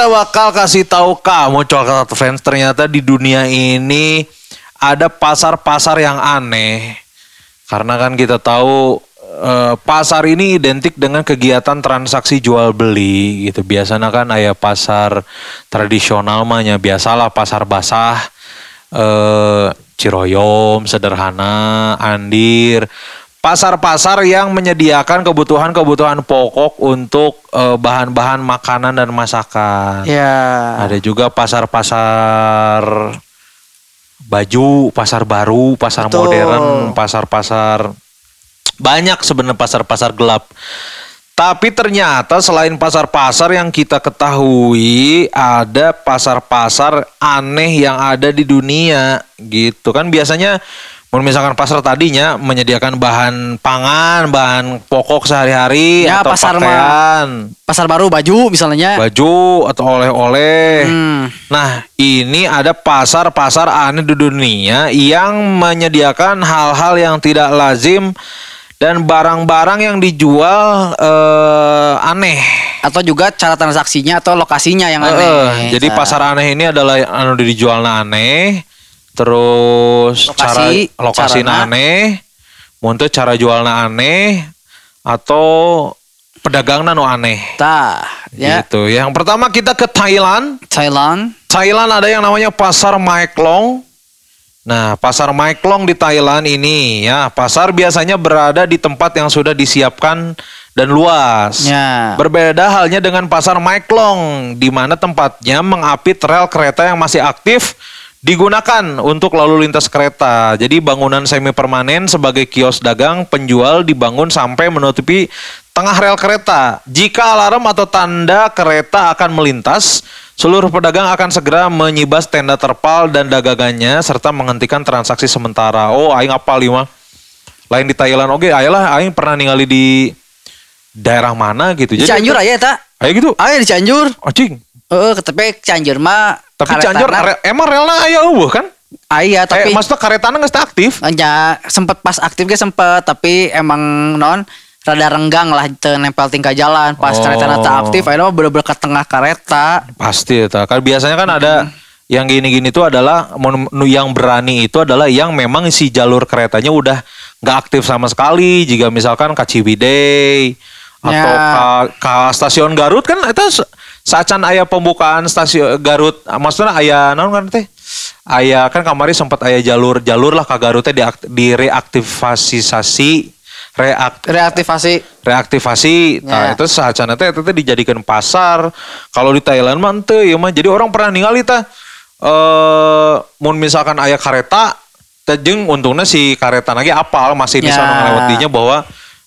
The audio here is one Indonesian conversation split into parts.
kita bakal kasih tahu kamu coklat friends ternyata di dunia ini ada pasar-pasar yang aneh. Karena kan kita tahu eh, pasar ini identik dengan kegiatan transaksi jual beli gitu. Biasanya kan ayah pasar tradisional mahnya biasalah pasar basah eh Ciroyom, sederhana, Andir. Pasar-pasar yang menyediakan kebutuhan-kebutuhan pokok untuk eh, bahan-bahan makanan dan masakan. Ya. Ada juga pasar-pasar baju, pasar baru, pasar Betul. modern, pasar-pasar banyak sebenarnya pasar-pasar gelap. Tapi ternyata selain pasar-pasar yang kita ketahui ada pasar-pasar aneh yang ada di dunia gitu kan biasanya misalkan pasar tadinya menyediakan bahan pangan, bahan pokok sehari-hari Ya, atau pasar pakaian, Pasar baru baju misalnya. baju atau oleh-oleh. Hmm. Nah, ini ada pasar-pasar aneh di dunia yang menyediakan hal-hal yang tidak lazim dan barang-barang yang dijual eh, aneh. Atau juga cara transaksinya atau lokasinya yang Eh, aneh. jadi Nah, pasar aneh ini adalah anu dijualna aneh, terus Lokasi, cara lokasi carana. aneh, muntah cara jualna aneh atau pedagangna nu aneh. Tah, ya. Gitu. Yang pertama kita ke Thailand. Thailand. Thailand ada yang namanya pasar Maeklong. Nah, pasar Maeklong di Thailand ini ya, pasar biasanya berada di tempat yang sudah disiapkan dan luas. Ya. Berbeda halnya dengan pasar Maeklong di mana tempatnya mengapit rel kereta yang masih aktif digunakan untuk lalu lintas kereta. Jadi bangunan semi permanen sebagai kios dagang penjual dibangun sampai menutupi tengah rel kereta. Jika alarm atau tanda kereta akan melintas, seluruh pedagang akan segera menyibas tenda terpal dan dagangannya serta menghentikan transaksi sementara. Oh, aing apal lima. Lain di Thailand oke, ayolah aing pernah ningali di daerah mana gitu. Di Cianjur aja tak? Ayo gitu. Ayo di Cianjur. Anjing. Heeh, tapi Cianjur mah Tapi karetana- Cianjur emang relna aya eueuh kan? Aya Tapi tapi maksudnya karetana geus aktif. ya sempet pas aktif ge sempet tapi emang non rada renggang lah teu nempel tingkah jalan pas Oh. kereta teu aktif akhirnya mah bener-bener ke tengah kereta Pasti eta. Kan biasanya kan ada yang gini-gini itu adalah yang berani itu adalah yang memang si jalur keretanya udah nggak aktif sama sekali. Jika misalkan ke Ciwidey atau Ya. ke, ke stasiun Garut kan itu sacan ayah pembukaan stasiun Garut maksudnya ayah naon kan teh ayah kan kemarin sempat ayah jalur jalur lah ke Garut teh direaktivasi reakt reaktivasi reaktivasi nah Ya. itu sahacana teh itu teh dijadikan pasar kalau di Thailand mah teu ya mah jadi orang pernah ningali tah eh mun misalkan aya kareta teh jeung untungnya si kareta lagi apal masih bisa Ya. ngelewat dinya bahwa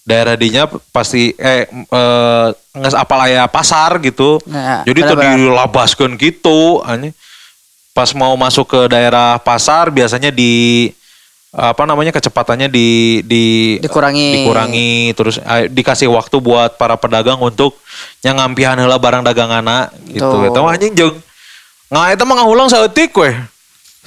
daerah dinya pasti eh eh nges apal aya pasar gitu. Ya, jadi tuh dilabaskeun gitu anjing. pas mau masuk ke daerah pasar biasanya di apa namanya kecepatannya di di Dikurangi. dikurangi. Terus eh, dikasih waktu buat para pedagang untuk nyangampihan heula barang dagangana gitu. Eta mah anjing jeung nggak eta mah ngahulang saeutik we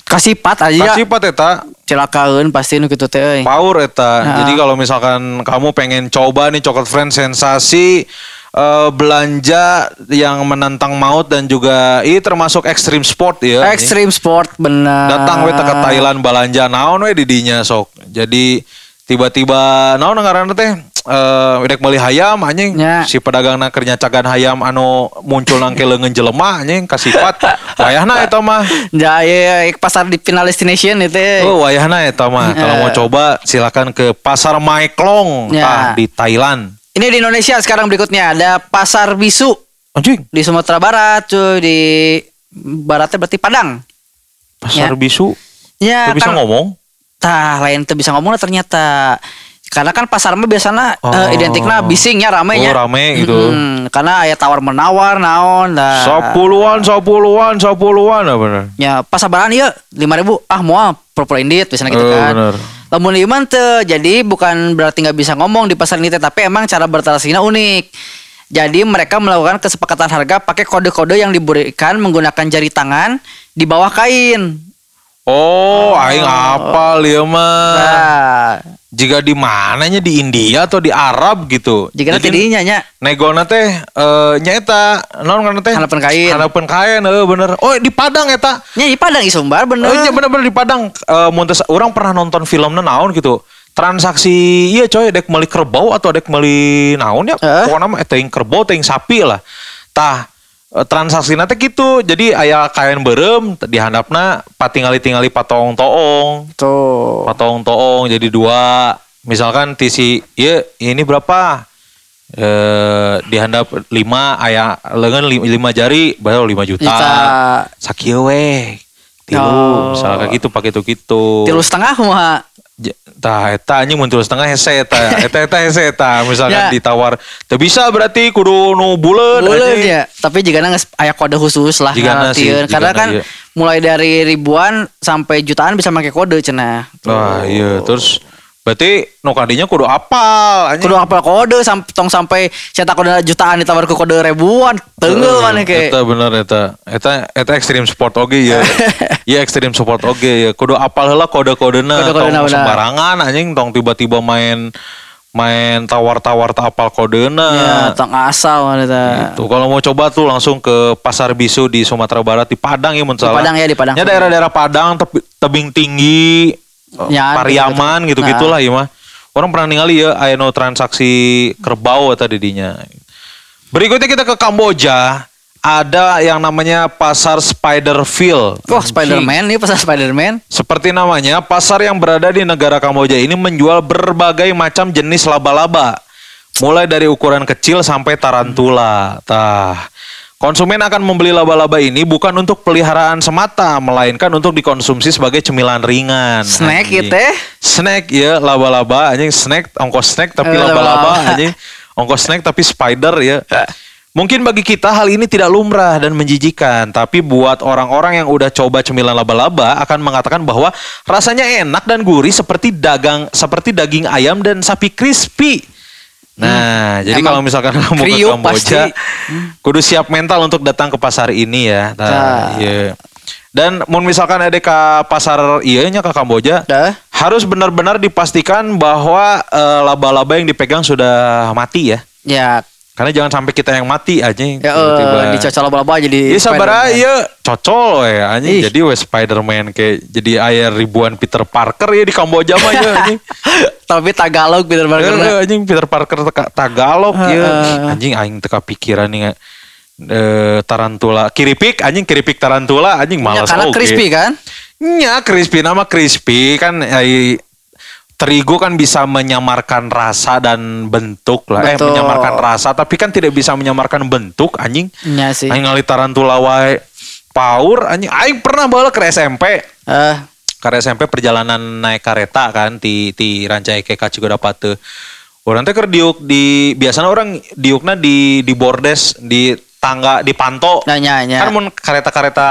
kasih pat aja kasih pat eta celakaeun pasti nu kitu teh power eta Nah. jadi kalau misalkan kamu pengen coba nih coklat friend sensasi eh, belanja yang menantang maut dan juga ini termasuk ekstrim sport ya. Extreme sport bener. datang we ke Thailand balanja naon we di dinya sok. Jadi tiba-tiba naon ngaranna teh eh wedek meuli hayam anjing Ya. si pedagangna keur nyacagan hayam anu muncul nang leungeun jelema anjing kasifat wayahna eta mah. Ya, ya, ya, pasar di final destination itu. Oh wayahna eta mah. Kalau mau coba silakan ke Pasar Maeklong Ya. di Thailand. Ini di Indonesia sekarang berikutnya ada pasar bisu Anjing, di Sumatera Barat cuy di baratnya berarti Padang. Pasar Ya. bisu. Ya, bisa ngomong. tah lain tuh bisa ngomong ternyata. Karena kan pasar mah biasanya Oh. eh, identiknya bisingnya rame ya. Oh, rame gitu. Mm-mm, karena aya tawar menawar naon dah. Sepuluhan, sepuluhan, sepuluhan apa bener? Ya pas sabaran ieu 5000 ah moal purple indit biasanya gitu Eh, kan. bener. Lamun iman teu jadi bukan berarti nggak bisa ngomong di pasar ini tapi emang cara bertransaksinya unik. Jadi mereka melakukan kesepakatan harga pakai kode-kode yang diberikan menggunakan jari tangan di bawah kain. Oh, aing apal ya mah. Nah, jika di mananya? Di India atau di Arab gitu. Jika nanti dinya nya. negona teh eh nyaeta non ngaranna teh? Hanapan kain. hanapan kain eh bener. Oh di Padang eta. Nya di Padang Isumbar bener. oh iya bener-bener di Padang. Eh mun teu- orang pernah nonton filmnya naon gitu. Transaksi iya coy dek meuli kerbau atau dek meuli naon ya? Eh. pokoknya mah teuing kerbau teuing sapi lah. Tah eh, transaksi nanti gitu jadi ayah kain berem di handapna patingali tingali patong toong Tuh. potong toong jadi dua misalkan tisi iya ini berapa eh di handap lima ayah lengan lima, lima jari baru lima juta Juta. sakieu we tilu Oh. misalnya kayak gitu pakai itu gitu Tilu setengah mah. Tah eta anjing muncul setengah hese eta eta eta hese eta misalkan Ya. ditawar teu bisa berarti kudu nu Boleh anjing. ya, tapi jika nangis aya kode khusus lah Jigana sih. Karena kan iya. mulai dari ribuan sampai jutaan bisa pakai kode cenah. wah iya terus berarti nu kadinya kudu apal anjing Kudu apal kode sampai tong sampai cetak kode jutaan ditawar ke kode ribuan. Tenggel mana ke. Eta bener eta. Eta eta ekstrim sport oge ya. Iya ekstrim sport oge ya. Kudu apal heula kode-kodena Kode-kodena, tong benar. sembarangan anjing tong tiba-tiba main main tawar-tawar tak apal kodena. Ya, tong asal eta. Tuh kalau mau coba tuh langsung ke Pasar Bisu di Sumatera Barat di Padang ya mun salah. Padang ya, di Padang. Ya daerah-daerah Padang tebing tinggi Ya, Pariaman gitu-gitu. gitu-gitulah ya mah. Orang pernah ningali ya nu transaksi kerbau di dinya. Berikutnya kita ke Kamboja. Ada yang namanya Pasar Spiderville. Wah, Spider-Man nih pasar Spider-Man. Seperti namanya, pasar yang berada di negara Kamboja ini menjual berbagai macam jenis laba-laba. Mulai dari ukuran kecil sampai tarantula. Tah. Konsumen akan membeli laba-laba ini bukan untuk peliharaan semata, melainkan untuk dikonsumsi sebagai cemilan ringan. Snack Anjing. gitu ya. Snack ya, laba-laba anjing snack, ongkos snack tapi laba-laba laba-laba. anjing. Ongkos snack tapi spider ya. Mungkin bagi kita hal ini tidak lumrah dan menjijikan, tapi buat orang-orang yang udah coba cemilan laba-laba akan mengatakan bahwa rasanya enak dan gurih seperti dagang seperti daging ayam dan sapi crispy. Nah, jadi Emang kalau misalkan kamu ke Kamboja, pasti. kudu siap mental untuk datang ke pasar ini ya. Nah, Nah. iya. Dan mau misalkan ada ke pasar iya nya ke Kamboja, Dah. harus benar-benar dipastikan bahwa eh, laba-laba yang dipegang sudah mati ya. Ya, Karena jangan sampai kita yang mati aja ya tiba-tiba. eh, dicocol laba-laba jadi Iya sabar aja cocol ya anjing Ih. jadi we Spider-Man kayak jadi air ribuan Peter Parker ya di Kamboja mah ya anjing. Tapi Tagalog Peter Parker. Eh, anjing Peter Parker teka Tagalog ya. Anjing aing teka pikiran nih eh, tarantula kiripik anjing kiripik tarantula anjing Ya, malas karena oge. crispy kan? Nya crispy nama crispy kan ai, terigu kan bisa menyamarkan rasa dan bentuk lah. Eh Betul. menyamarkan rasa tapi kan tidak bisa menyamarkan bentuk anjing. Iya sih. Aing ngali tarantula wae power anjing aing pernah bawa ke SMP. Eh, Ke SMP perjalanan naik kereta kan di di Rancai ke Kacigodapate. Orang teh keur diuk di biasanya orang diukna di di bordes di tangga di panto. Nah, nya, nya. Kan mun kereta-kereta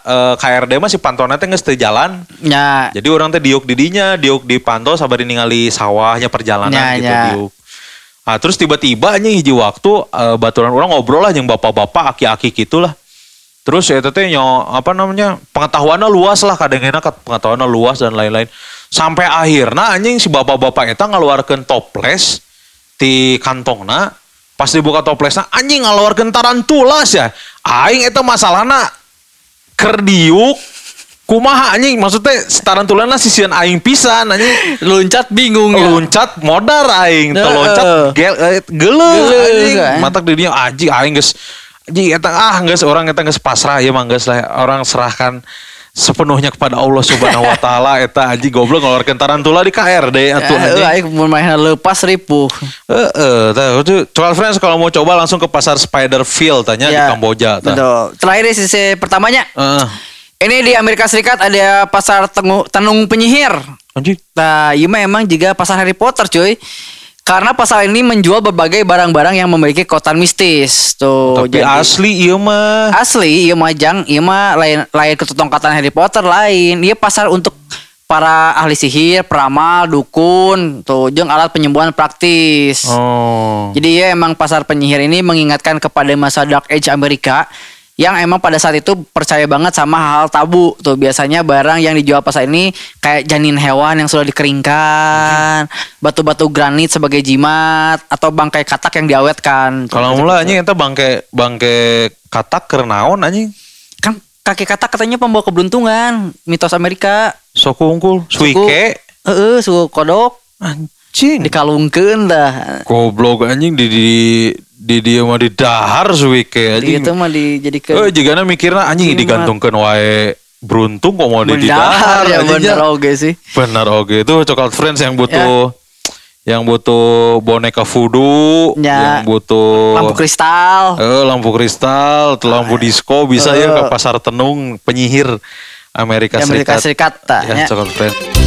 eh, KRD mah si pantona teh geus teu jalan. nya. Jadi orang teh diuk di dinya, diuk di panto sabar ningali sawahnya perjalanan Nya, gitu nya. diuk. Nah, terus tiba-tiba nya hiji waktu eh, baturan orang ngobrol lah yang bapak-bapak aki-aki gitulah. Terus ya teteh nyo apa namanya pengetahuannya luas lah kadang-kadang pengetahuannya luas dan lain-lain. Sampai akhirnya anjing si bapak-bapak eta ngeluarkan toples di kantongna pas dibuka toplesnya anjing ngeluarkan tarantulas ya. Aing eta masalahna kerdiuk kumaha anjing maksudnya tarantulana sisian aing pisan anjing Loncat bingung ya. loncat modar aing Heeh. teloncat gel eh, geuleuh Geuleuh, anjing kan. matak di dinya anjing aing geus anjing eta ah geus orang eta geus pasrah ya mah geus lah orang serahkan sepenuhnya kepada Allah Subhanahu wa taala eta anjing goblok ngeluarkeun tarantula di KRD atuh Eh, anjing aing mun main lepas ripuh. Heeh, tah Coral Friends kalau mau coba langsung ke pasar Spiderfield tanya di Ya, Kamboja tah. Betul. Terakhir di sisi pertamanya. Heeh. Ini di Amerika Serikat ada pasar tengu, tenung penyihir. Anjing Nah, iya mah emang juga pasar Harry Potter, cuy. Karena pasar ini menjual berbagai barang-barang yang memiliki kekuatan mistis. Tuh, tapi asli iya mah asli iya mah jang, iya mah lain lain ketutongkatan Harry Potter lain. Iya pasar untuk para ahli sihir, peramal, dukun, tuh jeung alat penyembuhan praktis. Oh. Jadi ya emang pasar penyihir ini mengingatkan kepada masa Dark Age Amerika yang emang pada saat itu percaya banget sama hal-hal tabu tuh biasanya barang yang dijual pasar ini kayak janin hewan yang sudah dikeringkan, batu-batu granit sebagai jimat atau bangkai katak yang diawetkan. Kalau gitu. mula anjing kita bangke bangke katak kernaon anjing. kan kaki katak katanya pembawa keberuntungan, mitos Amerika. Soku unggul, Suku- suike. Heeh, suku kodok Anjing. dikalungkeun dah. Goblok anjing di di di dia mah di dahar Jadi anjing. itu mah dijadikan Eh jigana mikirna anjing Jimat. digantungkeun wae beruntung kok mau di dahar ya ya. oke sih. Benar oke itu coklat friends yang butuh Ya. yang butuh boneka voodoo, Ya. yang butuh Lampu kristal. Eh, lampu kristal, lampu disco bisa ya ke Eh. pasar tenung penyihir Amerika Amerika Serikat. Serikat, Ya, ya. coklat friends.